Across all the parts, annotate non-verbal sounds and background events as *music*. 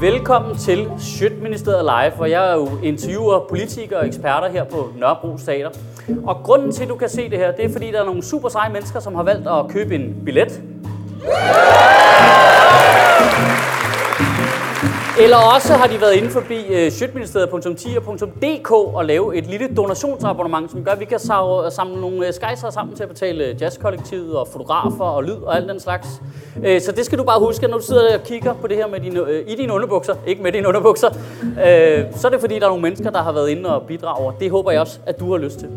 Velkommen til Sjøtministeriet Live, hvor jeg jo interviewer politikere og eksperter her på Nørrebro Teater. Og grunden til, at du kan se det her, det er fordi, der er nogle super seje mennesker, som har valgt at købe en billet. Eller også har de været inde forbi øh, uh, sjøtministeriet.10.dk og lave et lille donationsabonnement, som gør, at vi kan øh, samle nogle øh, skejser sammen til at betale jazzkollektivet og fotografer og lyd og alt den slags. Uh, så det skal du bare huske, når du sidder og kigger på det her med dine, uh, i dine underbukser, ikke med dine underbukser, uh, så er det fordi, der er nogle mennesker, der har været inde og bidrager. Det håber jeg også, at du har lyst til.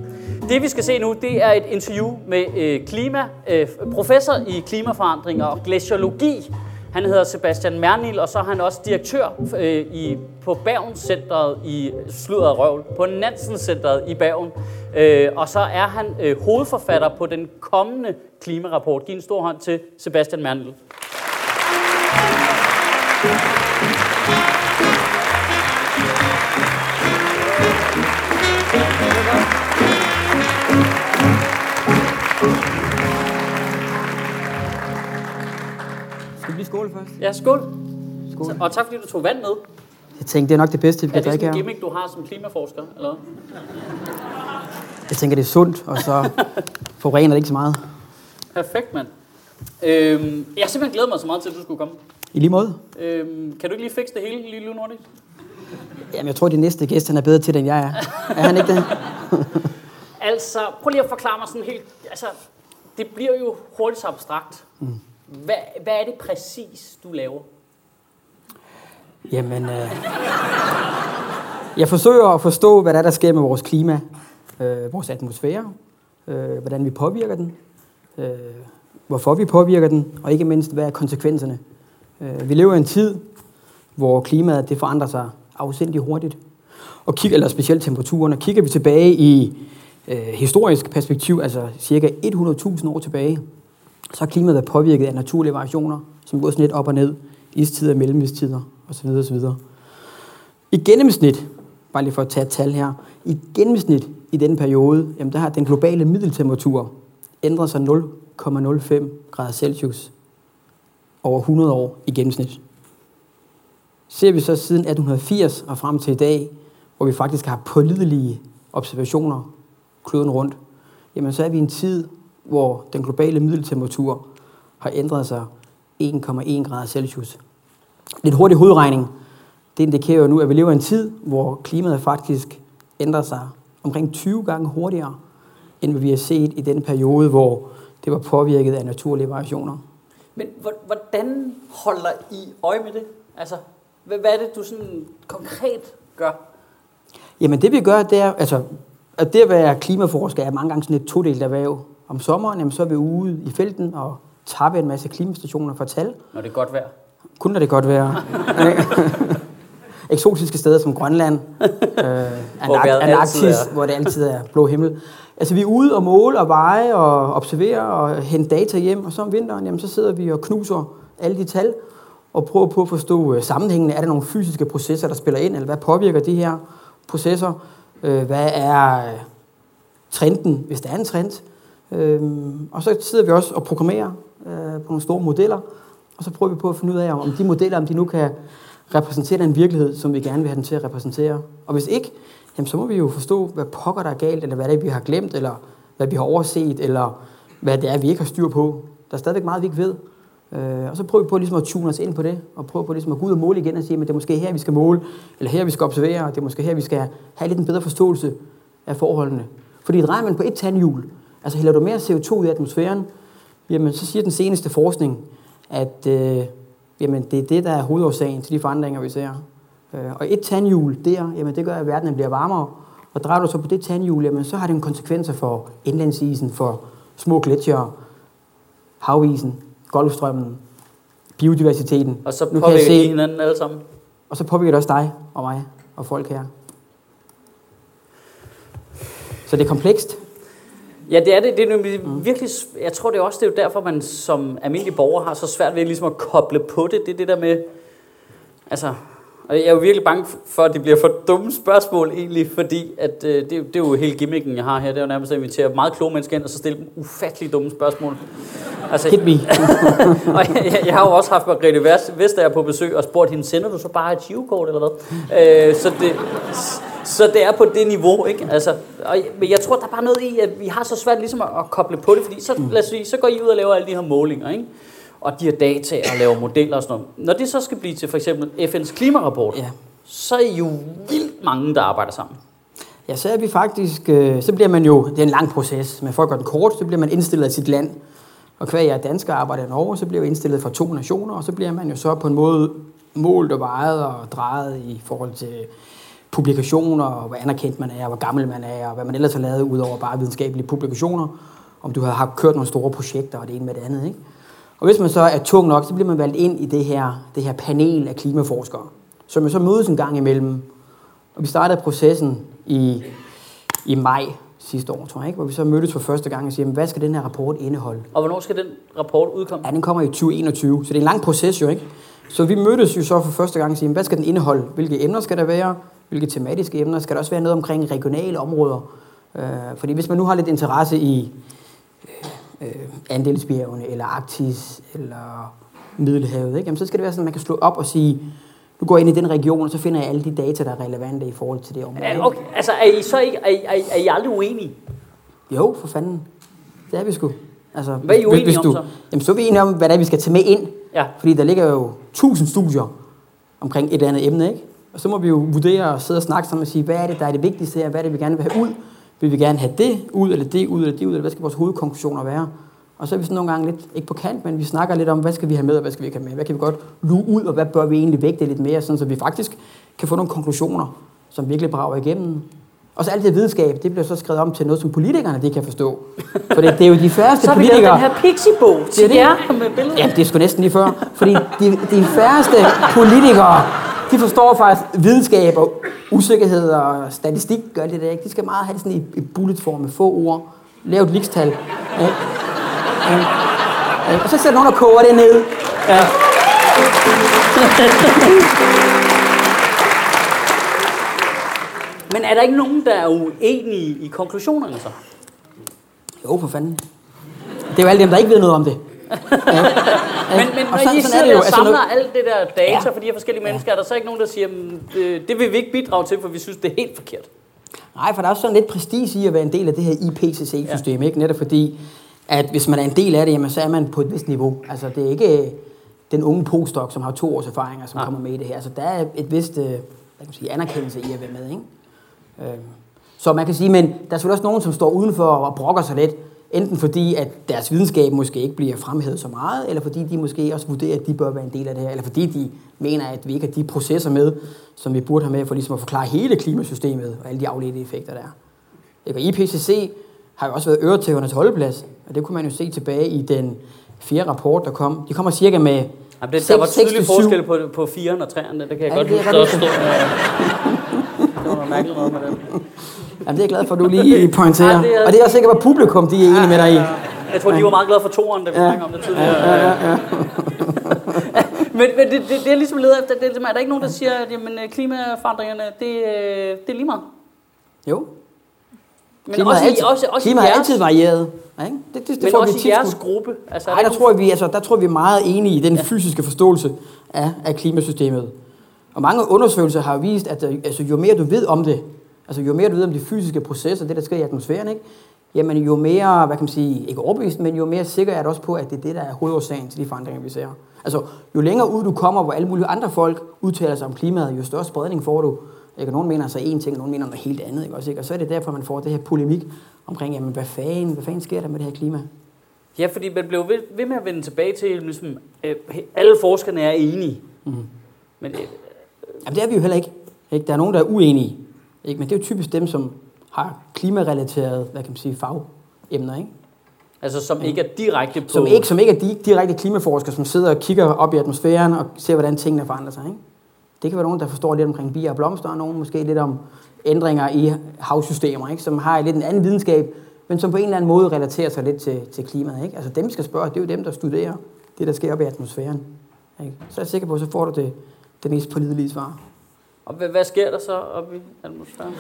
Det vi skal se nu, det er et interview med uh, klima, uh, professor i klimaforandringer og glaciologi, han hedder Sebastian Mernil, og så er han også direktør øh, i, på Bergen-centret i Sludret Røvl, på Nansen-centret i Bergen. Øh, og så er han øh, hovedforfatter på den kommende klimarapport. Giv en stor hånd til Sebastian Mernil. Skål først? Ja, skål. skål. Og tak fordi du tog vand med. Jeg tænkte, det er nok det bedste, vi kan drikke her. Er det sådan en gimmick, du har som klimaforsker, eller Jeg tænker, det er sundt, og så *laughs* forurener det ikke så meget. Perfekt, mand. Øhm, jeg har simpelthen glædet mig så meget til, at du skulle komme. I lige måde. Øhm, kan du ikke lige fikse det hele lige lynhurtigt? Jamen, jeg tror, at de næste gæst, han er bedre til det, end jeg er. Er han ikke det? *laughs* altså, prøv lige at forklare mig sådan helt... Altså, det bliver jo hurtigt så abstrakt. Mm. Hvad, hvad er det præcis, du laver? Jamen, øh, jeg forsøger at forstå, hvad der, er, der sker med vores klima, øh, vores atmosfære, øh, hvordan vi påvirker den, øh, hvorfor vi påvirker den, og ikke mindst, hvad er konsekvenserne. Øh, vi lever i en tid, hvor klimaet det forandrer sig afsindig hurtigt. Og kigger, eller specielt temperaturen, og kigger vi tilbage i øh, historisk perspektiv, altså cirka 100.000 år tilbage, så er klimaet været påvirket af naturlige variationer, som går sådan lidt op og ned, istider, mellemistider osv. osv. I gennemsnit, bare lige for at tage et tal her, i gennemsnit i den periode, jamen der har den globale middeltemperatur ændret sig 0,05 grader Celsius over 100 år i gennemsnit. Ser vi så siden 1880 og frem til i dag, hvor vi faktisk har pålidelige observationer kloden rundt, jamen så er vi i en tid, hvor den globale middeltemperatur har ændret sig 1,1 grader Celsius. Lidt hurtig hovedregning, det indikerer jo nu, at vi lever i en tid, hvor klimaet faktisk ændrer sig omkring 20 gange hurtigere, end vi har set i den periode, hvor det var påvirket af naturlige variationer. Men hvordan holder I øje med det? Altså, hvad er det, du sådan konkret gør? Jamen det vi gør, det er, altså, at det at være klimaforsker er mange gange sådan et todelt erhverv om sommeren, jamen, så er vi ude i felten og tappe en masse klimastationer for tal. Når det er godt vejr. Kun når det er godt vejr. *laughs* Eksotiske steder som Grønland, *laughs* øh, hvor, Antarktis, hvor det altid er blå himmel. Altså vi er ude og måle og veje og observere og hente data hjem, og så om vinteren, jamen, så sidder vi og knuser alle de tal og prøver på at forstå uh, sammenhængene. Er der nogle fysiske processer, der spiller ind, eller hvad påvirker de her processer? Uh, hvad er trenden, hvis der er en trend? Øhm, og så sidder vi også og programmerer øh, på nogle store modeller, og så prøver vi på at finde ud af, om de modeller, om de nu kan repræsentere den virkelighed, som vi gerne vil have den til at repræsentere. Og hvis ikke, jamen, så må vi jo forstå, hvad pokker der er galt, eller hvad det er, vi har glemt, eller hvad vi har overset, eller hvad det er, vi ikke har styr på. Der er stadigvæk meget, vi ikke ved. Øh, og så prøver vi på ligesom at tune os ind på det, og prøve på ligesom at gå ud og måle igen og sige, at det er måske her, vi skal måle, eller her, vi skal observere, og det er måske her, vi skal have lidt en bedre forståelse af forholdene. Fordi drejer man på et tandhjul, Altså hælder du mere CO2 ud i atmosfæren, jamen så siger den seneste forskning, at øh, jamen, det er det, der er hovedårsagen til de forandringer, vi ser. Øh, og et tandhjul der, jamen det gør, at verden bliver varmere. Og drejer du så på det tandhjul, jamen så har det en konsekvenser for indlandsisen, for små gletsjere. havisen, golfstrømmen, biodiversiteten. Og så Nu kan påvirker se- de hinanden alle sammen. Og så påvirker det også dig og mig og folk her. Så det er komplekst. Ja, det er det. Det er nemlig virkelig, s- jeg tror det er også, det er jo derfor, man som almindelig borger har så svært ved ligesom at koble på det. Det er det der med, altså, og jeg er jo virkelig bange for, at det bliver for dumme spørgsmål egentlig, fordi at, øh, det, er jo- det er jo hele gimmicken, jeg har her. Det er jo nærmest at invitere meget kloge mennesker ind, og så stille dem ufattelig dumme spørgsmål. Altså, Hit me. *laughs* og jeg, jeg, har jo også haft Margrethe Vest- Vestager på besøg og spurgt hende, sender du så bare et girokort eller hvad? Øh, så, det, så det er på det niveau, ikke? Altså, og, men jeg tror, der er bare noget i, at vi har så svært ligesom at, at koble på det, fordi så, lad os sige, så går I ud og laver alle de her målinger, ikke? Og de her data og laver modeller og sådan noget. Når det så skal blive til for eksempel FN's klimarapport, Ja. så er I jo vildt mange, der arbejder sammen. Ja, så er vi faktisk, øh, så bliver man jo, det er en lang proces, men for at gøre den kort, så bliver man indstillet af sit land. Og hver jeg er dansker og arbejder i Norge, så bliver vi indstillet fra to nationer, og så bliver man jo så på en måde målt og vejet og drejet i forhold til publikationer, og hvor anerkendt man er, og hvor gammel man er, og hvad man ellers har lavet, ud over bare videnskabelige publikationer, om du har, har kørt nogle store projekter og det ene med det andet. Ikke? Og hvis man så er tung nok, så bliver man valgt ind i det her, det her panel af klimaforskere, som jo så mødes en gang imellem. Og vi startede processen i, i maj sidste år, tror jeg, ikke? hvor vi så mødtes for første gang og siger, "Men hvad skal den her rapport indeholde? Og hvornår skal den rapport udkomme? Ja, den kommer i 2021, så det er en lang proces jo, ikke? Så vi mødtes jo så for første gang og siger, hvad skal den indeholde? Hvilke emner skal der være? Hvilke tematiske emner? Skal der også være noget omkring regionale områder? Øh, fordi hvis man nu har lidt interesse i øh, Andelsbjergene, eller Arktis, eller Middelhavet, ikke? Jamen, så skal det være sådan, at man kan slå op og sige, nu går ind i den region, og så finder jeg alle de data, der er relevante i forhold til det område. Okay. Altså, er I så ikke, er, I- er, I- er I aldrig uenige? Jo, for fanden. Det er vi sgu. Altså, Hvad er I uenige om så? Jamen, så er vi enige om, hvad det er, vi skal tage med ind. Ja. Fordi der ligger jo tusind studier omkring et eller andet emne, ikke? Og så må vi jo vurdere og sidde og snakke sammen og sige, hvad er det, der er det vigtigste her? Hvad er det, vi gerne vil have ud? Vil vi gerne have det ud, eller det ud, eller det ud, eller hvad skal vores hovedkonklusioner være? Og så er vi sådan nogle gange lidt, ikke på kant, men vi snakker lidt om, hvad skal vi have med, og hvad skal vi ikke have med? Hvad kan vi godt luge ud, og hvad bør vi egentlig vægte lidt mere, sådan så vi faktisk kan få nogle konklusioner, som virkelig brager igennem. Og så alt det videnskab, det bliver så skrevet om til noget, som politikerne de kan forstå. For det, det er jo de færreste Så har vi politikere... den her pixie-bog til Det er jer med billeder. Ja, det er sgu næsten lige før. Fordi de, de færreste politikere, de forstår faktisk videnskab og usikkerhed og statistik, gør det der ikke. De skal meget have sådan i, i bulletform med få ord. Lave et likstal. Ja. Ja. Ja. Og så sætter nogen og koger det ned. Ja. Men er der ikke nogen, der er uenige i konklusionerne så? Jo, for fanden. Det er jo alle dem, der ikke ved noget om det. Ja. Men, men Og når sådan- I sidder det jo. og Altså, samler når- alt det der data Ja. for de her forskellige mennesker, er der så ikke nogen, der siger, "Mm, det, det vil vi ikke bidrage til, for vi synes, det er helt forkert? Nej, for der er også sådan lidt prestige i at være en del af det her IPCC-system, ja. ikke? Netop fordi, at hvis man er en del af det, jamen, så er man på et vist niveau. Altså, det er ikke øh, den unge postdoc, som har to års erfaringer, som Nej. kommer med i det her. Altså, der er et vist øh, hvad kan man sige, anerkendelse i at være med, ikke? Øh, så man kan sige, men der er selvfølgelig også nogen, som står udenfor og brokker sig lidt, enten fordi, at deres videnskab måske ikke bliver fremhævet så meget, eller fordi de måske også vurderer, at de bør være en del af det her, eller fordi de mener, at vi ikke har de processer med, som vi burde have med, for ligesom at forklare hele klimasystemet og alle de afledte effekter, der er. Og IPCC har jo også været øretævernes holdeplads, og det kunne man jo se tilbage i den fjerde rapport, der kom. De kommer cirka med Jamen, det, seks- der var tydelig forskel på, på 4'eren og 3'eren, det kan jeg Ja, godt det huske. Der stod, *laughs* det var noget mærkeligt noget med det. Jamen, det er jeg glad for, at du lige pointerer. *laughs* Ja, det er- Og det er også sikkert, hvad publikum de er enige med dig i. Jeg tror, de var meget glade for toeren, da vi snakkede om det tidligere. *laughs* men men det, det, det er ligesom leder efter, det er, ligesom, er der ikke nogen, der siger, at jamen, øh, klimaforandringerne, det, øh, det er lige meget? Jo. Men Klimaet også, er altid, også, også klimaet er altid varieret. Ja, ikke? Det, det, det men får vi også i jeres gruppe. Altså, Nej, der tror, jeg, vi, altså, der tror jeg, vi er meget enige i den ja. fysiske forståelse af, af klimasystemet. Og mange undersøgelser har vist, at øh, altså, jo mere du ved om det, altså jo mere du ved om de fysiske processer, det der sker i atmosfæren, ikke? jamen jo mere, hvad kan man sige, ikke overbevist, men jo mere sikker er det også på, at det er det, der er hovedårsagen til de forandringer, vi ser. Altså, jo længere ud du kommer, hvor alle mulige andre folk udtaler sig om klimaet, jo større spredning får du. Ikke? Og nogen mener så én ting, og nogen mener noget helt andet. Ikke? Også, ikke? Og så er det derfor, man får det her polemik omkring, jamen, hvad fanden, hvad fanden sker der med det her klima? Ja, fordi man blev ved, ved med at vende tilbage til, ligesom, øh, alle forskerne er enige. Mhm. Men øh, Jamen, det er vi jo heller ikke. ikke? Der er nogen, der er uenige. Ikke? Men det er jo typisk dem, som har klimarelaterede, hvad kan man sige, fagemner, ikke? Altså som ikke er direkte på... Som ikke, som ikke er de direkte klimaforskere, som sidder og kigger op i atmosfæren og ser, hvordan tingene forandrer sig. Ikke? Det kan være nogen, der forstår lidt omkring bier og blomster, og nogen måske lidt om ændringer i havsystemer, ikke? som har lidt en anden videnskab, men som på en eller anden måde relaterer sig lidt til, til klimaet. Ikke? Altså dem, vi skal spørge, det er jo dem, der studerer det, der sker op i atmosfæren. Ikke? Så er jeg sikker på, så får du det, det mest pålidelige svar. Og hvad, hvad sker der så op i atmosfæren?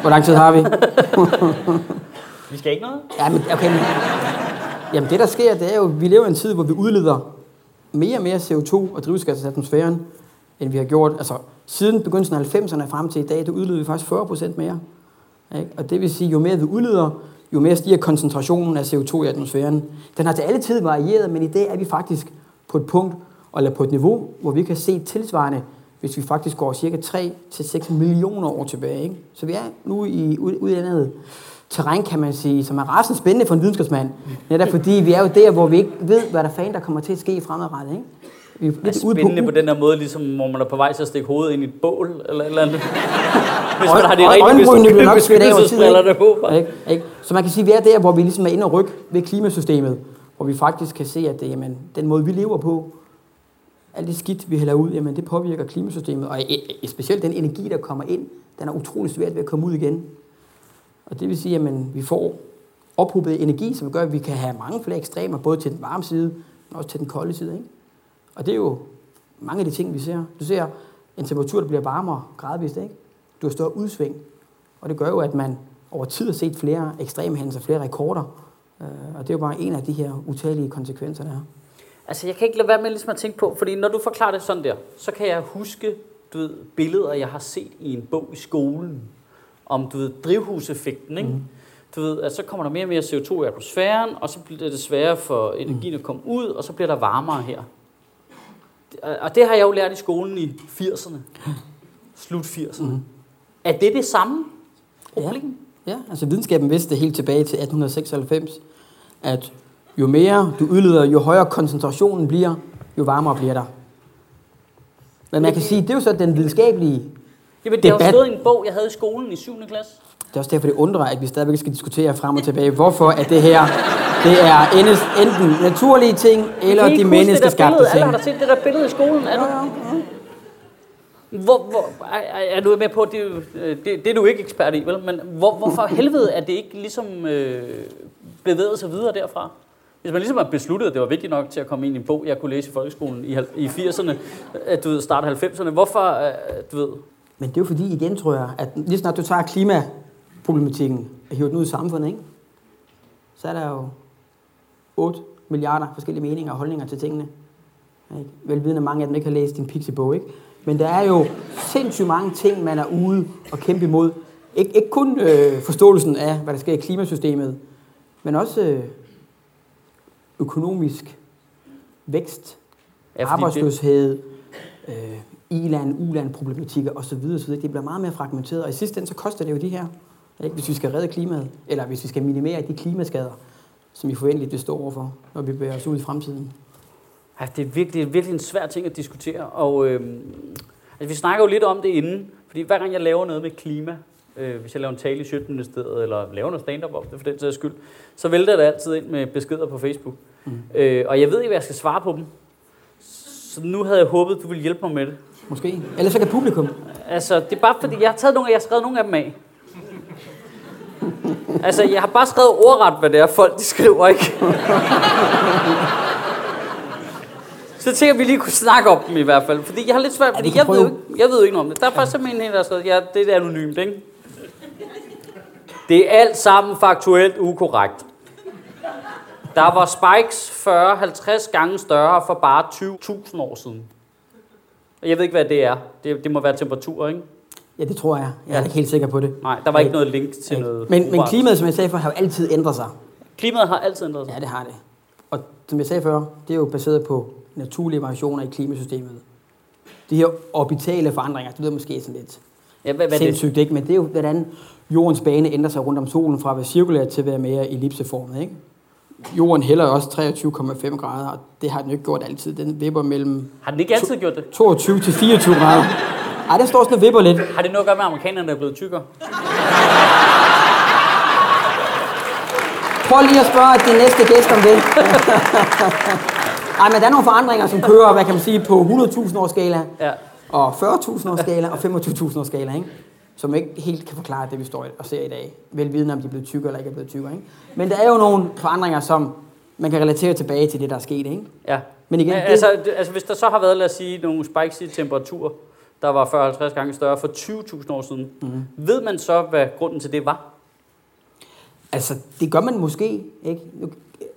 Hvor lang tid har vi? *laughs* Vi skal ikke noget? Ja, men okay. Men, jamen det, der sker, det er jo, vi lever i en tid, hvor vi udleder mere og mere CO2 og drivhusgas i atmosfæren, end vi har gjort. Altså, siden begyndelsen af 90'erne frem til i dag, der udleder vi faktisk 40 procent mere. Ikke? Og det vil sige, jo mere vi udleder, jo mere stiger koncentrationen af CO2 i atmosfæren. Den har til alle tider varieret, men i dag er vi faktisk på et punkt, eller på et niveau, hvor vi kan se tilsvarende, hvis vi faktisk går cirka 3-6 millioner år tilbage. Ikke? Så vi er nu i, ude, ude i andet terræn, kan man sige, som er rasende spændende for en videnskabsmand. Netop fordi vi er jo der, hvor vi ikke ved, hvad der fanden der kommer til at ske fremadrettet. Ikke? Vi er lidt er spændende på, på den her måde, ligesom hvor man er på vej til at stikke hovedet ind i et bål, eller et eller andet. *laughs* Hvis man har de rigtige tid, ikke? på. Ikke? Ikke? Så man kan sige, at vi er der, hvor vi ligesom er inde og rykke ved klimasystemet, hvor vi faktisk kan se, at det, jamen, den måde, vi lever på, alt det skidt, vi hælder ud, jamen, det påvirker klimasystemet. Og e- e- specielt den energi, der kommer ind, den er utrolig svært ved at komme ud igen. Og det vil sige, at vi får ophobet energi, som gør, at vi kan have mange flere ekstremer, både til den varme side, men også til den kolde side. Ikke? Og det er jo mange af de ting, vi ser. Du ser en temperatur, der bliver varmere gradvist. Ikke? Du har større udsving. Og det gør jo, at man over tid har set flere ekstreme hændelser, flere rekorder. Øh, og det er jo bare en af de her utallige konsekvenser, der er. Altså, jeg kan ikke lade være med ligesom at tænke på, fordi når du forklarer det sådan der, så kan jeg huske du ved, billeder, jeg har set i en bog i skolen, om du ved, drivhuseffekten. Ikke? Mm. Du ved, at så kommer der mere og mere CO2 i atmosfæren, og så bliver det sværere for energien at komme ud, og så bliver der varmere her. Og det har jeg jo lært i skolen i 80'erne. Slut 80'erne. Mm. Er det det samme problem? Ja. ja, altså videnskaben vidste helt tilbage til 1896, at jo mere du udleder, jo højere koncentrationen bliver, jo varmere bliver der. Men man kan sige, det er jo så den videnskabelige Jamen, det har jo stået i en bog, jeg havde i skolen i 7. klasse. Det er også derfor, det undrer, at vi stadigvæk skal diskutere frem og tilbage, hvorfor er det her det er enten naturlige ting, eller de menneskeskabte ting. Alle har der set det der billede i skolen, er du? Ja, ja. Hvor, hvor, er, er du med på, det, det, det er du ikke ekspert i, vel? Men hvor, hvorfor *laughs* helvede er det ikke ligesom øh, bevæget sig videre derfra? Hvis man ligesom har besluttet, at det var vigtigt nok til at komme ind i en bog, jeg kunne læse i folkeskolen i, i 80'erne, at du ved, start 90'erne, hvorfor, øh, du ved... Men det er jo fordi, igen tror jeg, at lige snart du tager klimaproblematikken og hiver den ud i samfundet, ikke? så er der jo 8 milliarder forskellige meninger og holdninger til tingene. Ikke? Velvidende mange af dem ikke har læst din Pixie-bog, ikke? Men der er jo sindssygt mange ting, man er ude og kæmpe imod. Ik- ikke kun øh, forståelsen af, hvad der sker i klimasystemet, men også øh, økonomisk vækst, ja, arbejdsløshed, øh, i-land, u-land problematikker osv. osv. Det bliver meget mere fragmenteret, og i sidste ende så koster det jo de her, ikke? hvis vi skal redde klimaet, eller hvis vi skal minimere de klimaskader, som vi forventeligt vil stå overfor, når vi bevæger os ud i fremtiden. Ja, det er virkelig, virkelig en svær ting at diskutere, og øh, altså, vi snakker jo lidt om det inden, fordi hver gang jeg laver noget med klima, øh, hvis jeg laver en tale i Sjøtministeriet, eller laver noget stand-up om det for den sags skyld, så vælter det altid ind med beskeder på Facebook. Mm. Øh, og jeg ved ikke, hvad jeg skal svare på dem. Så nu havde jeg håbet, du ville hjælpe mig med det. Måske. Ellers så kan publikum. Altså, det er bare fordi, jeg har taget nogle, jeg har skrevet nogle af dem af. altså, jeg har bare skrevet ordret, hvad det er, folk de skriver, ikke? Så tænker jeg, vi lige kunne snakke om dem i hvert fald. Fordi jeg har lidt svært, fordi jeg, ved jo ikke, jeg ved jo ikke om det. Der er faktisk simpelthen en, der har skrevet, ja, det er anonymt, ikke? Det er alt sammen faktuelt ukorrekt. Der var spikes 40-50 gange større for bare 20.000 år siden. Jeg ved ikke, hvad det er. Det, det må være temperatur, ikke? Ja, det tror jeg. Jeg er ja. ikke helt sikker på det. Nej, der var ikke noget link til ja. noget Men, men klimaet, som jeg sagde før, har jo altid ændret sig. Klimaet har altid ændret sig? Ja, det har det. Og som jeg sagde før, det er jo baseret på naturlige variationer i klimasystemet. De her orbitale forandringer, det lyder måske sådan lidt ja, hvad, hvad sindssygt, det? ikke? men det er jo, hvordan jordens bane ændrer sig rundt om solen fra at være cirkulær til at være mere ellipseformet. Ikke? Jorden hælder også 23,5 grader, og det har den jo ikke gjort altid. Den vipper mellem... Har den ikke altid gjort det? 22 til 24 grader. Ej, den står sådan og vipper lidt. Har det noget at gøre med, amerikanerne er blevet tykkere? Prøv lige at spørge de næste gæster om det. *laughs* Ej, men der er nogle forandringer, som kører, hvad kan man sige, på 100.000 års skala, Ja. og 40.000 års skala, og 25.000 års skala, ikke? Som ikke helt kan forklare det, vi står og ser i dag. Velvidende, om de er blevet tykkere eller ikke er blevet tykkere, ikke? Men der er jo nogle forandringer, som man kan relatere tilbage til det, der er sket, ikke? Ja. Men igen, det- altså, det, altså, hvis der så har været, lad os sige, nogle spikes i temperatur, der var 40-50 gange større for 20.000 år siden, Mhm. mm. ved man så, hvad grunden til det var? Altså, det gør man måske, ikke? Nu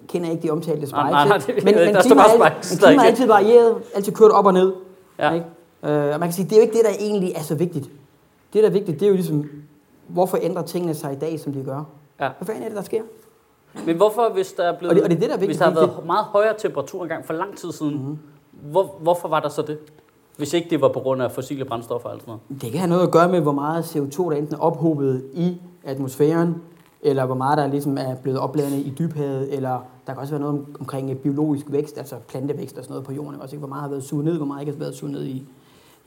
kender jeg ikke de omtalte spikes. Nej, nej, det- men, der men står klima bare er spikes, men der er klima er altid varieret, altid kørt op og ned. Ja. Ikke? Øh, og man kan sige, det er jo ikke det, der egentlig er så vigtigt. Det, der er vigtigt, det er jo ligesom, hvorfor ændrer tingene sig i dag, som de gør? Ja. Hvad fanden er det, der sker? Men hvorfor, hvis der er blevet, Og det- og det er det, der er hvis vigtigt, der har været meget højere temperatur engang for lang tid siden, Mhm. mm-hmm. hvor, hvorfor var der så det? Hvis ikke det var på grund af fossile brændstoffer og alt sådan noget. Det kan have noget at gøre med, hvor meget CO2 der enten er ophobet i atmosfæren, eller hvor meget der ligesom er blevet opladet i dybhavet, eller der kan også være noget om- omkring biologisk vækst, altså plantevækst og sådan noget på jorden. Også, ikke? Hvor meget har været suget ned, hvor meget ikke har været suget ned i,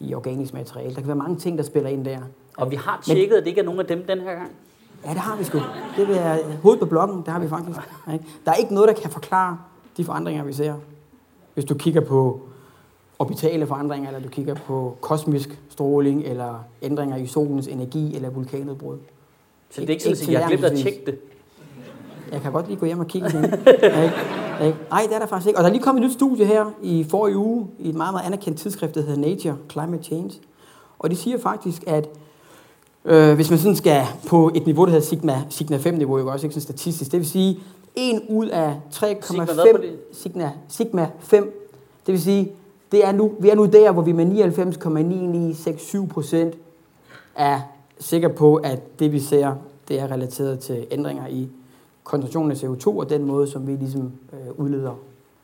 i organisk materiale. Der kan være mange ting, der spiller ind der. Og vi har Men- tjekket, at det ikke er nogen af dem den her gang. Ja, det har vi sgu. Det jeg, hovedet på blokken, det har vi faktisk. Ikke? Der er ikke noget, der kan forklare de forandringer, vi ser. Hvis du kigger på orbitale forandringer, eller du kigger på kosmisk stråling, eller ændringer i solens energi, eller vulkanudbrud. Så det er ikke sådan, Ikke at jeg har glemt at tjekke det. Jeg kan godt lige gå hjem og kigge *laughs* ikke? Ikke? Nej, det er der faktisk ikke. Og der er lige kommet et nyt studie her i forrige uge, i et meget, meget anerkendt tidsskrift, der hedder Nature Climate Change. Og de siger faktisk, at øh, hvis man sådan skal på et niveau, der hedder Sigma, Sigma 5-niveau, ikke også ikke sådan statistisk, det vil sige, en ud af Sigma hvad på 3,5 det? Sigma, Sigma 5, det vil sige, det er nu, vi er nu der, hvor vi med 99,9967 procent er sikre på, at det vi ser, det er relateret til ændringer i koncentrationen af CO2 og den måde, som vi ligesom øh, udleder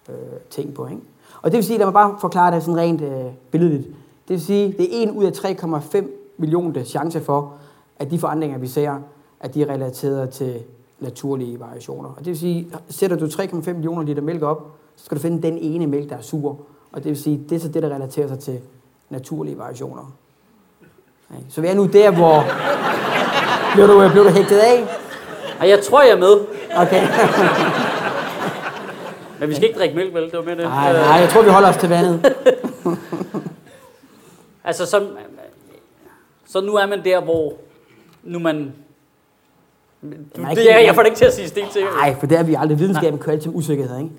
øh, ting på. Ikke? Og det vil sige, lad mig bare forklare det sådan rent øh, billedligt. Det vil sige, det er 1 ud af 3,5 millioner chance for, at de forandringer, vi ser, at de er relateret til naturlige variationer. Og det vil sige, sætter du 3,5 millioner liter mælk op, så skal du finde den ene mælk, der er sur. Og det vil sige, det er så det, der relaterer sig til naturlige variationer. Ikke? Så vi er nu der, hvor... Bliver du, øh, bliver du hægtet af? Og jeg tror, jeg er med. Okay. *laughs* Men vi skal ikke drikke mælk, vel? Det var med det. Nej, nej, jeg tror, vi holder os til vandet. *laughs* Altså, så, så nu er man der, hvor nu man... Du, er ikke det, jeg, helt- jeg får det ikke til at sige sten til. Nej, for det er vi aldrig. Videnskaben kører altid usikkerhed, ikke?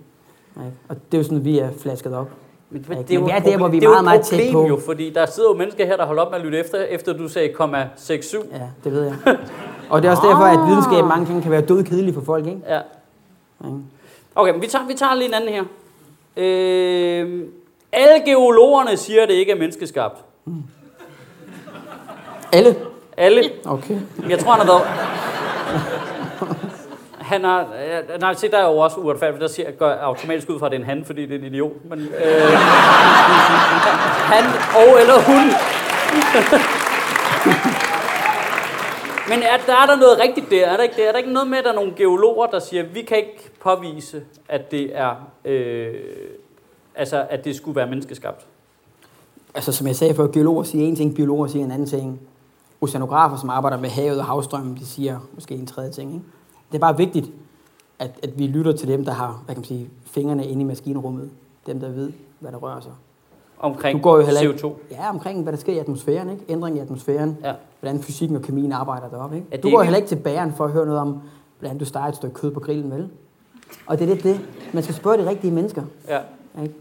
Nej. Og det er jo sådan, vi er flasket op. Men, Men men vi er et der, hvor vi er det jo meget, et meget tæt på. Jo, fordi der sidder jo mennesker her, der holder op med at lytte efter, efter du sagde 0,67. Ja, det ved jeg. *laughs* Og det er også derfor, at videnskab mange gange kan være død kedelig for folk, ikke? Ja. Okay, men vi tager, vi tager lige en anden her. Øh, alle geologerne siger, at det ikke er menneskeskabt. Alle? Alle. Okay. Jeg tror, han har været... Han har... Nej, se, der er jo også uretfærdigt, der siger, går automatisk ud fra, at det er en han, fordi det er en idiot. Men, øh, *laughs* han og eller hun. Men er, der er der noget rigtigt der? Er der ikke, det? er der ikke noget med, at der er nogle geologer, der siger, at vi kan ikke påvise, at det er... Øh, altså, at det skulle være menneskeskabt? Altså, som jeg sagde før, geologer siger en ting, biologer siger en anden ting. Oceanografer, som arbejder med havet og havstrømmen, de siger måske en tredje ting, ikke? Det er bare vigtigt, at, at vi lytter til dem, der har, hvad kan man sige, fingrene inde i maskinrummet. Dem, der ved, hvad der rører sig. Omkring Du går jo heller ikke- CO2? Ja, omkring hvad der sker i atmosfæren, ikke? Ændring i atmosfæren. Ja. Hvordan fysikken og kemien arbejder deroppe, ikke? Du går ikke- heller ikke til bageren for at høre noget om, hvordan du steger et stykke kød på grillen, vel? Og det er lidt det. Man skal spørge de rigtige mennesker, Ja. ikke?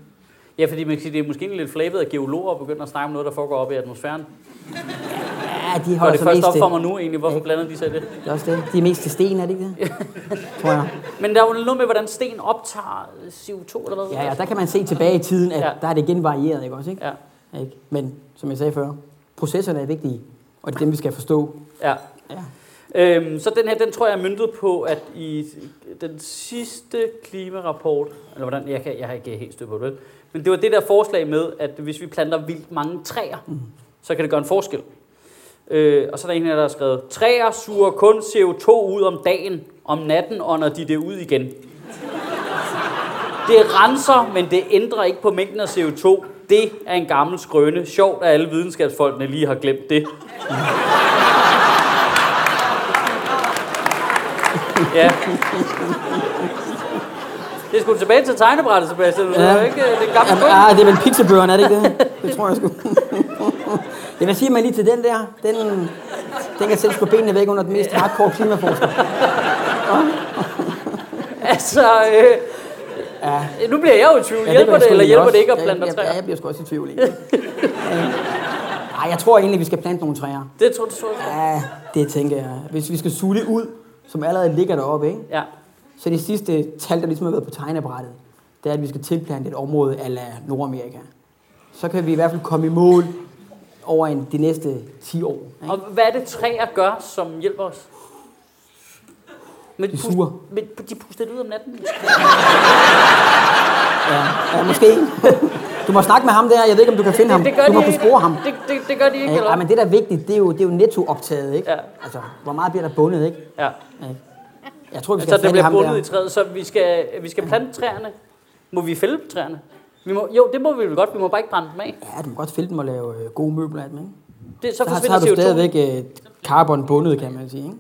Ja, fordi man kan sige, det er måske lidt flabet, at geologer begynder at snakke om noget, der foregår oppe i atmosfæren. Ja, de holder det først op for mig nu egentlig, hvorfor Ikke? blander de sig i det? Det er også det. De er mest til sten, er det ikke det? Tror jeg. Men der er jo noget med, hvordan sten optager CO2 eller hvad? Ja, ja, der kan man se tilbage i tiden, at Ja. der er det igen varieret, ikke også? Ikke? Ja, Ikke? Men som jeg sagde før, processerne er vigtige, og det er dem, vi skal forstå. ja. Ja. Øhm, så den her, den tror jeg er myndet på, at i den sidste klimarapport, eller hvordan, jeg, kan, jeg har ikke helt styr på det, men det var det der forslag med, at hvis vi planter vildt mange træer, mm. så kan det gøre en forskel. Øh, og så er der en her, der har skrevet, træer suger kun CO2 ud om dagen, om natten ånder de det ud igen. Det renser, men det ændrer ikke på mængden af CO2. Det er en gammel skrøne. Sjovt, at alle videnskabsfolkene lige har glemt det. Ja. Det skulle tilbage til tegnebrættet, Sebastian. Det er ikke øh, det gamle Jamen, ah, det er vel pizzabøgerne, er det ikke det? Det tror jeg sgu. *laughs* Jeg vil sige mig lige til den der. Den, den kan selv slå benene væk under den mest hardcore klimaforsker. *laughs* Altså, øh, Ja. nu bliver jeg jo i tvivl. Ja, Hjælper jeg det, sgu eller hjælper også. det ikke at plante ja, træer? Ja, jeg bliver sgu også i tvivl. egentlig. Ej, jeg tror egentlig, vi skal plante nogle træer. Det tror du, tror jeg. Ja, det tænker jeg. Hvis vi skal suge det ud, som allerede ligger deroppe, ikke? Ja. Så det sidste tal, der ligesom har været på tegnebrættet, det er, at vi skal tilplante et område ala Nordamerika. Så kan vi i hvert fald komme i mål over en, de næste 10 år. Ikke? Og hvad er det træer gør, som hjælper os? Men De suger. Men de puster det ud om natten. Ja, ja, måske. Du må snakke med ham der. Jeg ved ikke, om du kan finde ham. Det, det gør Du må de kunne spore ham. Det, det, det gør de ikke, Ja, eller? men det, der er vigtigt, det er jo, det er jo nettooptaget, ikke? Ja. Altså, hvor meget bliver der bundet, ikke? Ja. Ja. Jeg tror, vi skal Så det bliver ham bundet der. i træet, så vi skal, vi skal plante træerne. Må vi fælde træerne? Vi må, jo, det må vi vel godt. Vi må bare ikke brænde dem af. Ja, du må godt fælde dem og lave øh, gode møbler af dem, ikke? Det, så, Så, har, så har du CO2. stadigvæk øh, carbon bundet, kan man sige, ikke?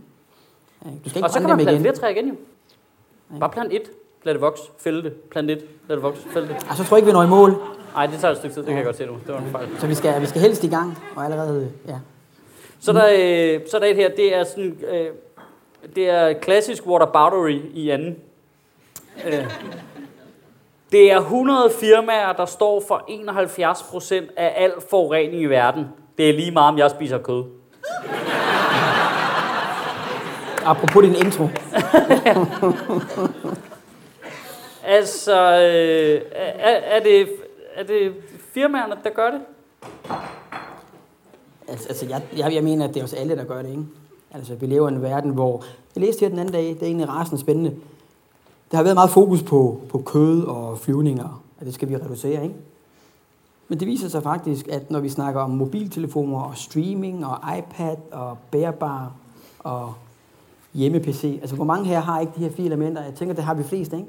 Ja, du skal ikke Og så kan man plante igen. flere træer igen jo. Bare plant et, lad det vokse, fælde det, plant et, lad det vokse, fælde det. Og så tror jeg ikke, vi når i mål. Nej, det tager et stykke tid, det kan jeg godt se nu. Det var en fejl. Så vi skal, vi skal helst i gang, og allerede, ja. Så der, øh, så der er et her, det er sådan, øh, det er klassisk whataboutery i anden. Øh, det er 100 firmaer, der står for 71 procent af al forurening i verden. Det er lige meget, om jeg spiser kød. Apropos din intro. *laughs* Altså, øh, er, er, det, er det firmaerne, der gør det? Altså, altså jeg, jeg, jeg mener, at det er os alle, der gør det, ikke? Altså, vi lever i en verden, hvor... Jeg læste her den anden dag, det er egentlig rasende spændende. Der har været meget fokus på, på kød og flyvninger, at det skal vi reducere, ikke? Men det viser sig faktisk, at når vi snakker om mobiltelefoner og streaming og iPad og bærbar og hjemme-PC, altså hvor mange her har ikke de her fire elementer? Jeg tænker, det har vi flest, ikke?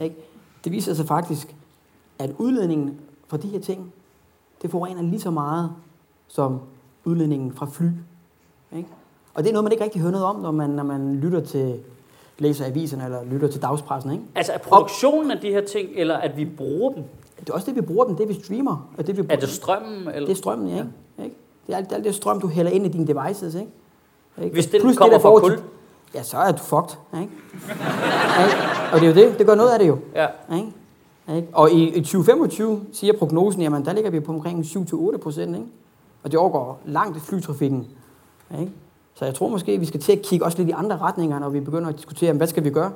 ikke? Det viser sig faktisk, at udledningen fra de her ting, det forurener lige så meget som udledningen fra fly. Ikke? Og det er noget, man ikke rigtig hører noget om, når man, når man lytter til læser aviserne eller lytter til dagspressen. Ikke? Altså, er produktionen af de her ting, eller at vi bruger dem? Det er også det, vi bruger dem, det vi streamer. Og det, vi Er bruger. det strømmen? Eller? det er strømmen, ja. Ikke? Ikke? Det er alt, alt det strøm, du hælder ind i dine devices. Ikke? Ikke? Hvis den Plus kommer der fra kul? til- Ja, så er du fucked. Ikke? ikke? Og det er jo det. Det gør noget af det jo. Ja. Ikke? Ikke? Og i, i 2025 siger prognosen, jamen der ligger vi på omkring 7-8 procent. Ikke? Og det overgår langt flytrafikken. Ikke? Så jeg tror måske, vi skal til at kigge også lidt i andre retninger, når vi begynder at diskutere, hvad skal vi gøre?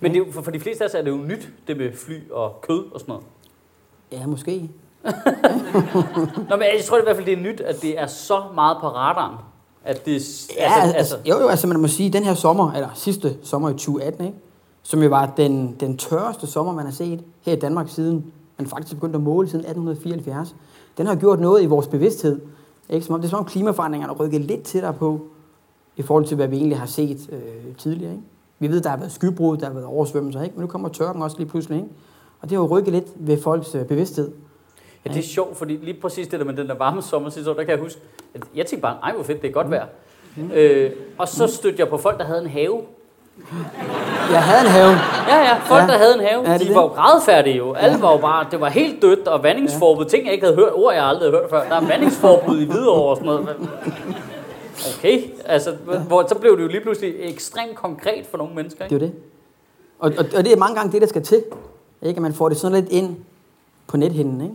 Men det er, jo- for, for de fleste af os er det jo nyt, det med fly og kød og sådan noget. Ja, måske. *laughs* Nå, men jeg tror i hvert fald, det er nyt, at det er så meget på radaren. At det, Ja, altså, altså, jo, jo, altså man må sige, den her sommer, eller sidste sommer i 2018, ikke? som jo var den, den tørreste sommer, man har set her i Danmark siden, man faktisk begyndte at måle siden 1874, den har gjort noget i vores bevidsthed. Ikke? Som om, det er som om klimaforandringerne er rykket lidt tættere på, i forhold til, hvad vi egentlig har set øh, tidligere. Ikke? Vi ved, der har været skybrud, der har været oversvømmelser, ikke? men nu kommer tørken også lige pludselig. Ikke? Og det har jo rykket lidt ved folks øh, bevidsthed. Ja, det er sjovt, fordi lige præcis det der med den der varme sommer sidste år, der kan jeg huske, at jeg tænkte bare, ej hvor fedt, det er godt vejr. Mm. Øh, og så stødte jeg på folk, der havde en have. Jeg havde en have. Ja, ja, folk, Ja. ja. der havde en have, Ja, de det. var jo grædfærdige jo. Alle var jo bare, det var helt dødt, og vandingsforbud, ting jeg ikke havde hørt, ord jeg aldrig havde hørt før. Der er vandingsforbud i Hvidovre og sådan noget. Okay, altså, hvor, så blev det jo lige pludselig ekstremt konkret for nogle mennesker, Det ikke? er jo det. Og, og, og det er mange gange det, der skal til. Ikke? At man får det sådan lidt ind på nethinden. Ikke?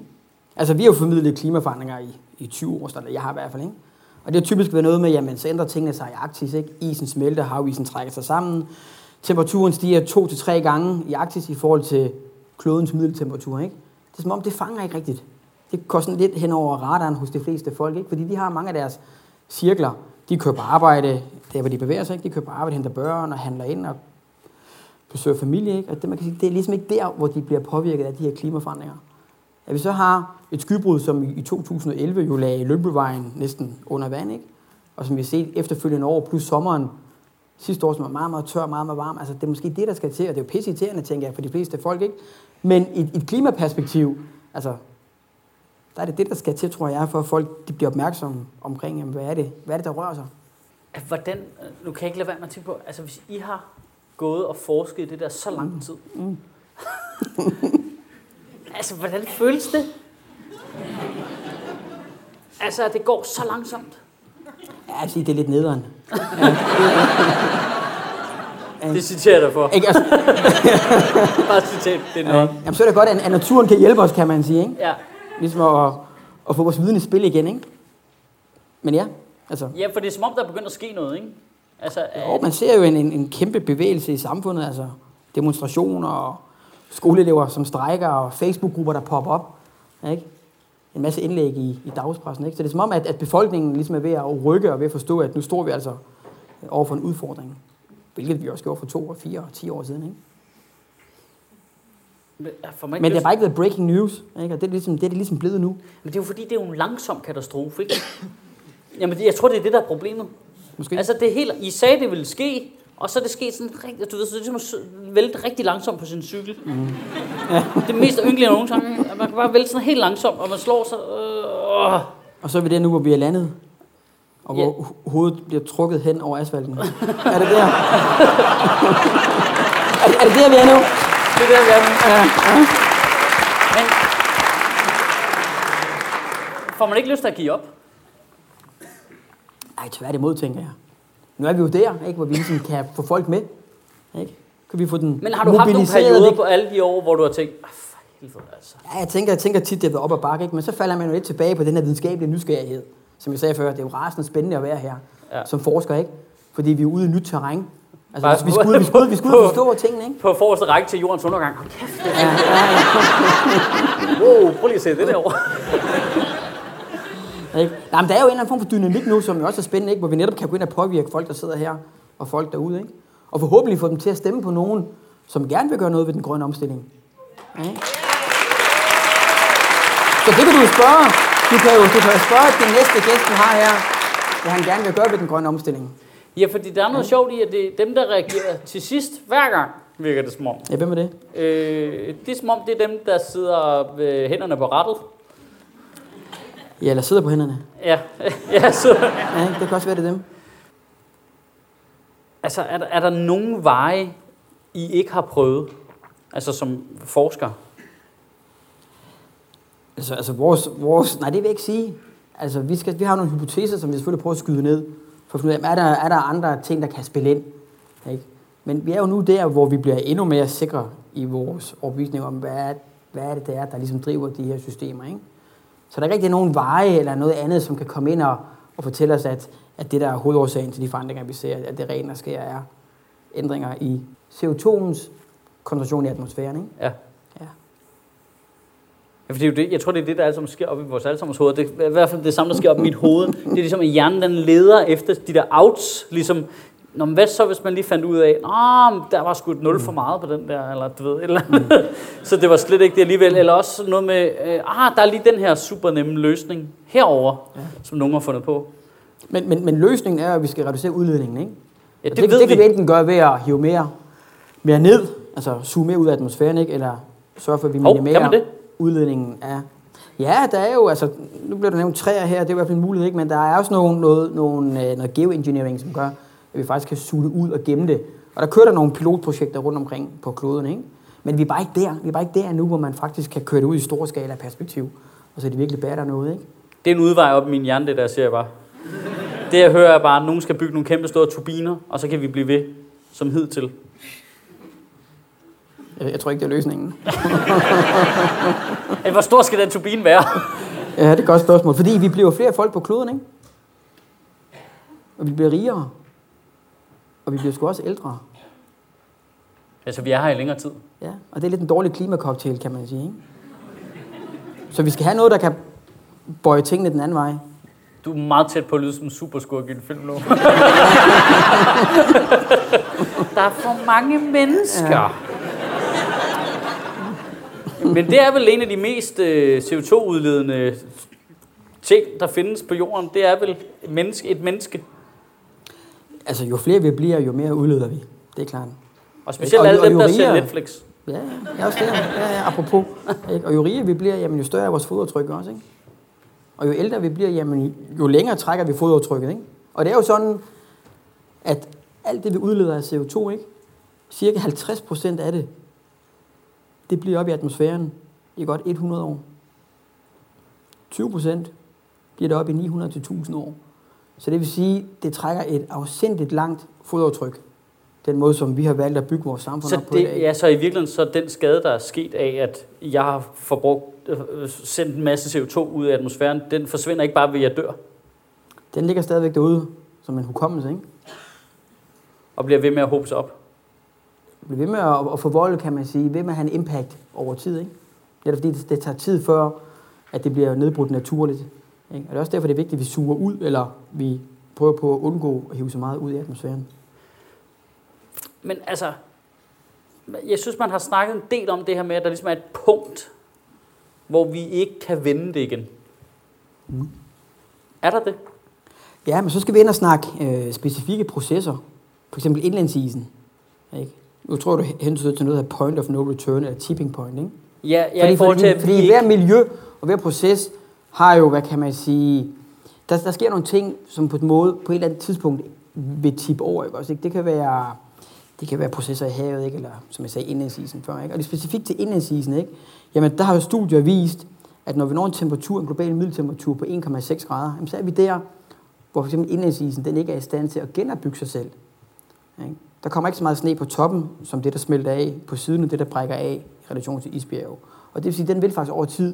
Altså, vi har jo formidlet klimaforandringer i, i 20 år, eller jeg har i hvert fald. Ikke? Og det har typisk været noget med, jamen, så ændrer tingene sig i Arktis. Ikke? Isen smelter, havisen trækker sig sammen. Temperaturen stiger to til tre gange i Arktis i forhold til klodens middeltemperatur. Ikke? Det er som om, det fanger ikke rigtigt. Det går sådan lidt hen over radaren hos de fleste folk, ikke? fordi de har mange af deres cirkler. De kører på arbejde, der hvor de bevæger sig, ikke? de kører på arbejde, henter børn og handler ind og besøger familie. Ikke? Og det, man kan sige, det er ligesom ikke der, hvor de bliver påvirket af de her klimaforandringer. At vi så har et skybrud, som i 2011 jo lagde Lønbevejen næsten under vand, ikke? og som vi har set efterfølgende år, plus sommeren sidste år, som var meget, meget tør, meget, meget varm. Altså, det er måske det, der skal til, og det er jo pisseirriterende, tænker jeg, for de fleste folk, ikke? Men i et klimaperspektiv, altså, der er det det, der skal til, tror jeg, for at folk de bliver opmærksomme omkring, jamen, hvad er det, hvad er det der rører sig? Hvordan, nu kan jeg ikke lade være med at tænke på, altså hvis I har gået og forsket i det der så lang tid. Mm. *laughs* altså, hvordan føles det? Altså, det går så langsomt. Ja, siger, det er lidt nederen. *laughs* Det citerer jeg dig for. Ikke? Altså, *laughs* Bare citat, det er noget. Jamen, så er det godt, at, at naturen kan hjælpe os, kan man sige. Ikke? Ja. Ligesom at, at få vores viden i spil igen. Ikke? Men ja, altså, ja, for det er som om, der er begyndt at ske noget, ikke? Altså, jo, man ser jo en, en, en kæmpe bevægelse i samfundet. Altså demonstrationer og skoleelever, som strækker, og Facebook-grupper, der popper op. Ikke? En masse indlæg i, i dagspressen. Ikke? Så det er som om, at, at befolkningen ligesom er ved at rykke og ved at forstå, at nu står vi altså over for en udfordring. Hvilket vi også gjorde for to og fire og ti år siden. Ikke? For mig Men det har bare ikke været breaking news. Ikke? Og det er, ligesom, det er det ligesom blevet nu. Men det er jo fordi, det er jo en langsom katastrofe, ikke? Jamen, jeg tror, det er det, der er problemet. Måske. Altså, det er helt, I sagde, det ville ske, og så er det sket sådan rigtig, du ved, så det er ligesom at vælte rigtig langsomt på sin cykel. Mm. Ja. Det mest ynkelige nogensinde, at man kan bare vælte sådan helt langsomt, og man slår sig. Øh, Og så er vi der nu, hvor vi er landet. Og hvor Ja. ho- hovedet bliver trukket hen over asfalten. er det der? *laughs* er, er det der, vi er nu? Det er der, er. Ja, ja. Men får man ikke lyst til at give op? Ej, tværtimod, tænker jeg. Nu er vi jo der, ikke, hvor vi ligesom kan få folk med. Ikke? Kan vi få den Men har du haft nogle perioder på alle de år, hvor du har tænkt, "Ah, helvede altså. Ja, jeg tænker, jeg tænker tit, det været op ad bakke, ikke? men så falder man jo lidt tilbage på den her videnskabelige nysgerrighed. Som jeg sagde før, det er jo rasende spændende at være her ja. som forsker, ikke? Fordi vi er ude i nyt terræn. Altså, Bare- vi, skulle, vi, skulle, vi skulle og forstå tingene, ikke? På forreste række til jordens undergang. Hold kæft, det Ja, ja, ja. Wow, prøv lige at se det derovre. *laughs* Ikke? Nej, men der er jo en eller anden form for dynamik nu, som jo også er spændende, ikke? hvor vi netop kan gå ind og påvirke folk, der sidder her, og folk derude. Ikke? Og forhåbentlig få dem til at stemme på nogen, som gerne vil gøre noget ved den grønne omstilling. Ja? Så det kan du spørge. Du kan jo, du kan jo spørge den næste gæst, du har her, hvad han gerne vil gøre ved den grønne omstilling. Ja, fordi der er noget sjovt i, at det er dem, der reagerer til sidst hver gang, virker det som om. Ja, hvem er det? Øh, det er som om, det er dem, der sidder med hænderne på rattet. Ja, eller sidder på hænderne. Ja, *laughs* ja så, Ja, det kan også være, det er dem. altså er der, er der nogen veje, I ikke har prøvet? Altså som forsker? Altså, altså vores, vores, nej, det vil jeg ikke sige. Altså, vi, skal, vi har nogle hypoteser, som vi selvfølgelig prøver at skyde ned, for at finde ud af, er der, er der andre ting, der kan spille ind? Ikke? Men vi er jo nu der, hvor vi bliver endnu mere sikre i vores overbevisning om, hvad er, hvad er det, der er, der ligesom driver de her systemer. Ikke? Så der er ikke rigtig nogen veje eller noget andet, som kan komme ind og, og fortælle os, at, at det der er hovedårsagen til de forandringer, vi ser, at det rent der sker, er ændringer i CO2'ens koncentration i atmosfæren. Ikke? Ja. Ja. Ja, for det jeg tror, det er det, der alt sker op i vores allesammens hoved. Det er i hvert fald det samme, der sker op i mit hoved. Det er ligesom, at hjernen den leder efter de der outs. Ligesom, Nå, men hvad så, hvis man lige fandt ud af, at der var sgu et nul for meget på den der, eller du ved, eller andet. *laughs* så det var slet ikke det alligevel. Eller også noget med, øh, ah, der er lige den her super nemme løsning herover, ja. som nogen har fundet på. Men, men, men løsningen er, at vi skal reducere udledningen, ikke? Ja, det, det ved det kan vi. vi enten gøre ved at hive mere, mere ned, altså suge mere ud af atmosfæren, ikke? eller sørge for, at vi minimerer kan man det? Udledningen er. Ja, der er jo, altså, nu bliver der nævnt træer her, det er i hvert fald en mulighed, ikke? men der er også nogle, noget, nogle, øh, noget geoengineering, som gør, at vi faktisk kan suge det ud og gemme det. Og der kører der nogle pilotprojekter rundt omkring på kloden, ikke? Men vi er bare ikke der. Vi er bare ikke der nu, hvor man faktisk kan køre det ud i store skala perspektiv. Og så er det virkelig bærer noget, ikke? Det er en udvej op i min hjerne, det der, siger jeg bare. Det jeg hører er bare, at nogen skal bygge nogle kæmpe store turbiner, og så kan vi blive ved som hidtil. Jeg, jeg tror ikke, det er løsningen. *laughs* Hvor stor skal den turbine være? Ja, det er et godt spørgsmål. Fordi vi bliver flere folk på kloden, ikke? Og vi bliver rigere. Og vi bliver sgu også ældre. altså, vi er her i længere tid. Ja, og det er lidt en dårlig klimacocktail, kan man sige, ikke? Så vi skal have noget, der kan bøje tingene den anden vej. Du er meget tæt på at lyde som en superskurk i en film nu. *laughs* der er for mange mennesker. Ja. Men det er vel en af de mest øh, CO2-udledende ting, der findes på jorden. Det er vel et menneske. Et menneske. Altså, jo flere vi bliver, jo mere udleder vi. Det er klart. Og specielt Og- alle og dem, der ser Netflix. Ja, ja, også der. Ja, ja, apropos. Ikke? Og jo rigere vi bliver, jamen, jo større er vores fodaftryk også, ikke? Og jo ældre vi bliver, jamen, jo længere trækker vi fodaftrykket, ikke? Og det er jo sådan, at alt det, vi udleder af CO2, ikke? cirka 50 procent af det, det bliver op i atmosfæren i godt 100 år. 20 procent bliver det op i 900-1000 år. Så det vil sige, det trækker et afsindigt langt fodaftryk. Den måde, som vi har valgt at bygge vores samfund Så op på i det, dag. ja, så i virkeligheden så den skade, der er sket af, at jeg har forbrugt, øh, sendt en masse CO2 ud i atmosfæren, den forsvinder ikke bare ved, at jeg dør, Den ligger stadigvæk derude som en hukommelse, ikke? og bliver ved med at håbe sig op. Bliver ved med at, at forvolde, kan man sige, ved med at have en impact over tid, ikke? Det er fordi, det, det tager tid før, at det bliver nedbrudt naturligt. Ikke? Og det er også derfor, det er vigtigt, at vi suger ud, eller vi prøver på at undgå at hive så meget ud i atmosfæren. Men altså, jeg synes, man har snakket en del om det her med, at der ligesom er et punkt, hvor vi ikke kan vende det igen. Mm. Er der det? Ja, men så skal vi ind og snakke øh, specifikke processer. For eksempel indlandsisen. Ikke? Nu tror du hensyder til noget af point of no return, eller tipping point, ikke? Ja, ja fordi, i forhold til, fordi, fordi hver miljø og hver proces har jo, hvad kan man sige, der, der sker nogle ting, som på en måde, på et eller andet tidspunkt vil tippe over, ikke? Også, ikke? Det kan være, det kan være processer i havet, ikke? eller som jeg sagde, indlandsisen før. Ikke? Og det er specifikt til indlandsisen, ikke? Jamen, der har jo studier vist, at når vi når en temperatur, en global middeltemperatur på 1,6 grader, jamen, så er vi der, hvor for eksempel indlandsisen den ikke er i stand til at genopbygge sig selv. Ikke? Der kommer ikke så meget sne på toppen, som det, der smelter af på siden, og det, der brækker af i relation til isbjerge. Og det vil sige, at den vil faktisk over tid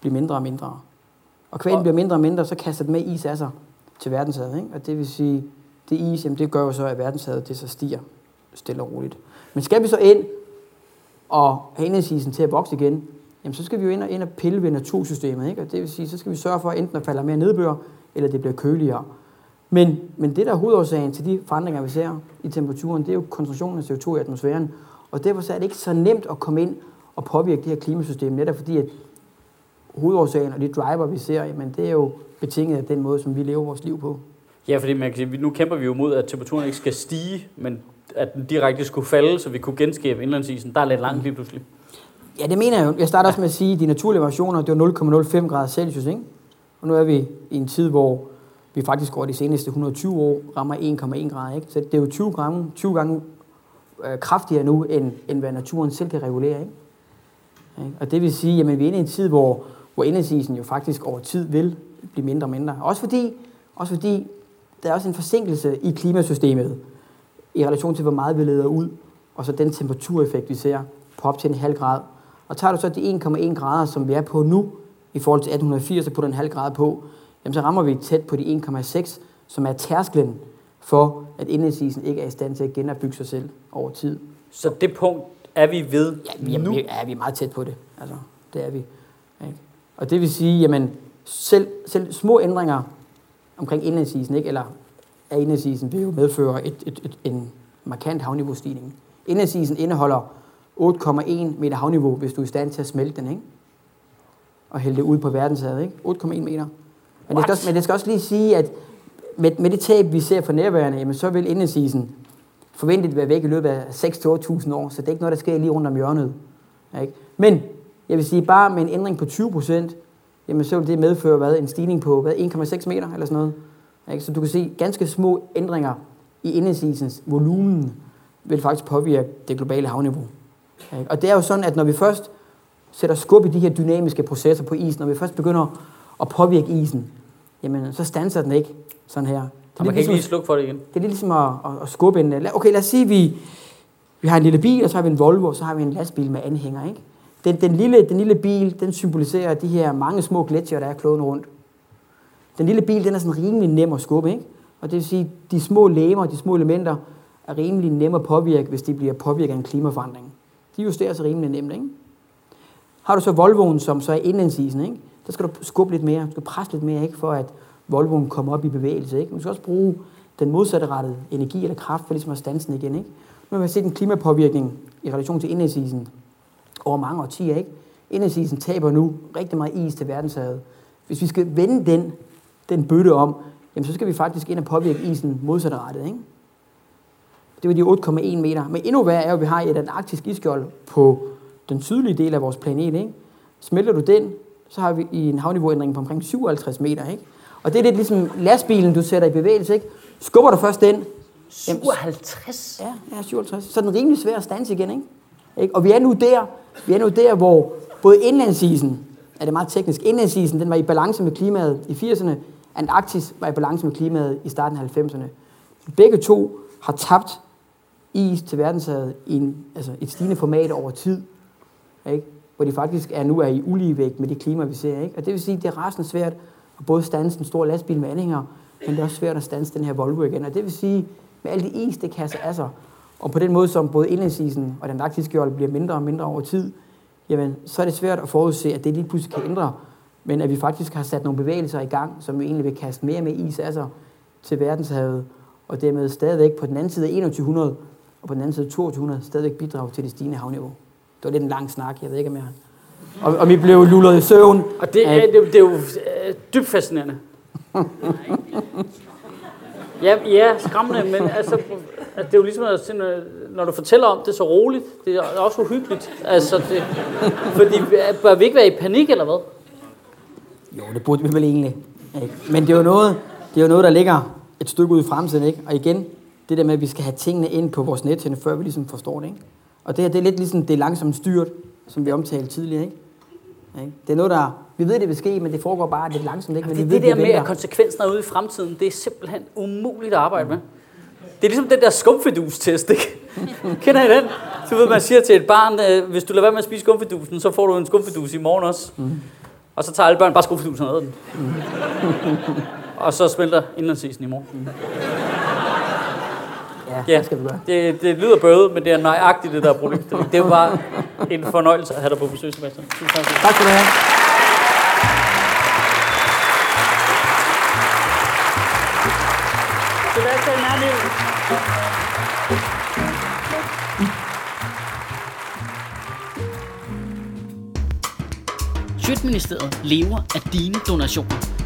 blive mindre og mindre. Og kvælen bliver mindre og mindre, så kaster den med is af sig til verdenshavet. Ikke? Og det vil sige, det is, jamen det gør jo så, at verdenshavet det så stiger stille og roligt. Men skal vi så ind og have indlandsisen til at vokse igen, jamen så skal vi jo ind og, ind og pille ved natursystemet. Ikke? Og det vil sige, så skal vi sørge for, at enten der falder mere nedbør, eller det bliver køligere. Men, men det, der er hovedårsagen til de forandringer, vi ser i temperaturen, det er jo koncentrationen af CO2 i atmosfæren. Og derfor så er det ikke så nemt at komme ind og påvirke det her klimasystem, netop fordi, at hovedårsagen og de driver, vi ser, jamen, det er jo betinget af den måde, som vi lever vores liv på. Ja, fordi man kan sige, nu kæmper vi jo mod, at temperaturen ikke skal stige, men at den direkte skulle falde, så vi kunne genskabe indlandsisen. Der er lidt langt lige pludselig. Ja, det mener jeg jo. Jeg starter også med at sige, at de naturlige variationer, det var 0,05 grader Celsius, ikke? Og nu er vi i en tid, hvor vi faktisk over de seneste 120 år rammer 1,1 grader, ikke? Så det er jo 20 gange, 20 gange øh, kraftigere nu, end, end hvad naturen selv kan regulere, ikke? Og det vil sige, at vi er inde i en tid, hvor, hvor indlandsisen jo faktisk over tid vil blive mindre og mindre. Også fordi, også fordi der er også en forsinkelse i klimasystemet i relation til, hvor meget vi leder ud, og så den temperatureffekt, vi ser på op til en halv grad. Og tager du så de 1,1 grader, som vi er på nu, i forhold til 1880, og putter en halv grad på, jamen så rammer vi tæt på de 1,6, som er tærsklen for, at indlandsisen ikke er i stand til at genopbygge sig selv over tid. Så det punkt er vi ved Ja, vi er, nu. vi er, vi er meget tæt på det. Altså, det er vi. Ikke? Og det vil sige, jamen, selv, selv små ændringer omkring indlandsisen, ikke? eller af indlandsisen, vil jo medføre et, et, et, en markant havniveaustigning. Indlandsisen indeholder 8,1 meter havniveau, hvis du er i stand til at smelte den, ikke? Og hælde det ud på verdenshavet, ikke? 8,1 meter. Men det, skal også, men det skal også lige sige, at med, med det tab, vi ser for nærværende, jamen, så vil indlandsisen forventet være væk i løbet af 6-8.000 år, så det er ikke noget, der sker lige rundt om hjørnet. Ikke? Men jeg vil sige, bare med en ændring på 20 procent, jamen så vil det medføre hvad, en stigning på hvad, 1,6 meter eller sådan noget. Ikke? Så du kan se, ganske små ændringer i indlandsisens volumen vil faktisk påvirke det globale havniveau. Ikke? Og det er jo sådan, at når vi først sætter skub i de her dynamiske processer på isen, når vi først begynder at påvirke isen, jamen så standser den ikke sådan her. Og man kan ikke lige slukke for det igen. Det er lidt ligesom at, at, at skubbe en... Okay, lad os sige, vi, vi har en lille bil, og så har vi en Volvo, og så har vi en lastbil med anhænger, ikke? Den, den, lille, den lille bil, den symboliserer de her mange små gletsjer, der er kloden rundt. Den lille bil, den er sådan rimelig nem at skubbe, ikke? Og det vil sige, de små legemer, de små elementer, er rimelig nemme at påvirke, hvis de bliver påvirket af en klimaforandring. De justerer sig rimelig nemt, ikke? Har du så Volvoen, som så er indlandsisen, ikke? Der skal du skubbe lidt mere, du skal presse lidt mere, ikke? for at Volvoen kommer op i bevægelse. Ikke? Du skal også bruge den modsatte rettede energi eller kraft for ligesom at stanse den igen. Ikke? Nu har vi set en klimapåvirkning i relation til indlandsisen over mange årtier. Ikke? Indlandsisen taber nu rigtig meget is til verdenshavet. Hvis vi skal vende den, den bøtte om, jamen så skal vi faktisk ind og påvirke isen modsatrettet. Ikke? Det var de 8,1 meter. Men endnu værre er jo, at vi har et antarktisk isskjold på den sydlige del af vores planet. Ikke? Smelter du den, så har vi i en havniveauændring på omkring 57 meter. Ikke? Og det er lidt ligesom lastbilen, du sætter i bevægelse. Ikke? Skubber du først den, 57? Ja, ja, 57. Så den er rimelig svær at stanse igen, ikke? ikke? Og vi er nu der, vi er nu der, hvor både indlandsisen, er det meget teknisk, indlandsisen, den var i balance med klimaet i 80'erne, Antarktis var i balance med klimaet i starten af 90'erne. Begge to har tabt is til verdenshavet i en, altså et stigende format over tid, ikke? Hvor de faktisk er nu er i uligevægt med det klima, vi ser. Ikke? Og det vil sige, at det er rasende svært at både stanse en stor lastbil med anhænger, men det er også svært at stanse den her Volvo igen. Og det vil sige, med alle de is, det af sig, og på den måde, som både indlandsisen og den arktiske jold bliver mindre og mindre over tid, jamen, så er det svært at forudse, at det lige pludselig kan ændre, men at vi faktisk har sat nogle bevægelser i gang, som vi egentlig vil kaste mere med is af sig til verdenshavet, og dermed stadigvæk på den anden side af 2100 og på den anden side af 2200 stadigvæk bidrage til det stigende havniveau. Det var lidt en lang snak, jeg ved ikke, jeg og, og vi blev lullet i søvn. Og det er, det, det er jo øh, dybt fascinerende. Ja, ja, skræmmende, men altså, det er jo ligesom, at når du fortæller om det så roligt, det er også uhyggeligt. Altså, det, fordi bør vi ikke være i panik, eller hvad? Jo, det burde vi vel egentlig. Ikke? Men det er, jo noget, det er jo noget, der ligger et stykke ud i fremtiden, ikke? Og igen, det der med, at vi skal have tingene ind på vores nethinde, før vi ligesom forstår det, ikke? Og det her, det er lidt ligesom det langsomt styrt, som vi omtalte tidligere, ikke? Det er noget, der... Vi ved, det vil ske, men det foregår bare lidt langsomt, ikke? Men det, vi ved, det der med, at konsekvensen er ude i fremtiden, det er simpelthen umuligt at arbejde med. Det er ligesom den der skumfidus-test, ikke? *laughs* Kender I den? Så ved man siger til et barn, øh, hvis du lader være med at spise skumfidusen, så får du en skumfidus i morgen også. Mm. Og så tager alle børn bare skumfidusen og æder den. Mm. *laughs* og så smelter indlandsisen i morgen. Mm. Ja, Ja, det skal vi gøre. det, det lyder bøvet, men det er nøjagtigt det der er problemstilling. Det var en fornøjelse at have dig på besøg, Sebastian. Tusind tak. Tak skal du have. Sebastian Ernild. Sjøtministeriet lever af dine donationer.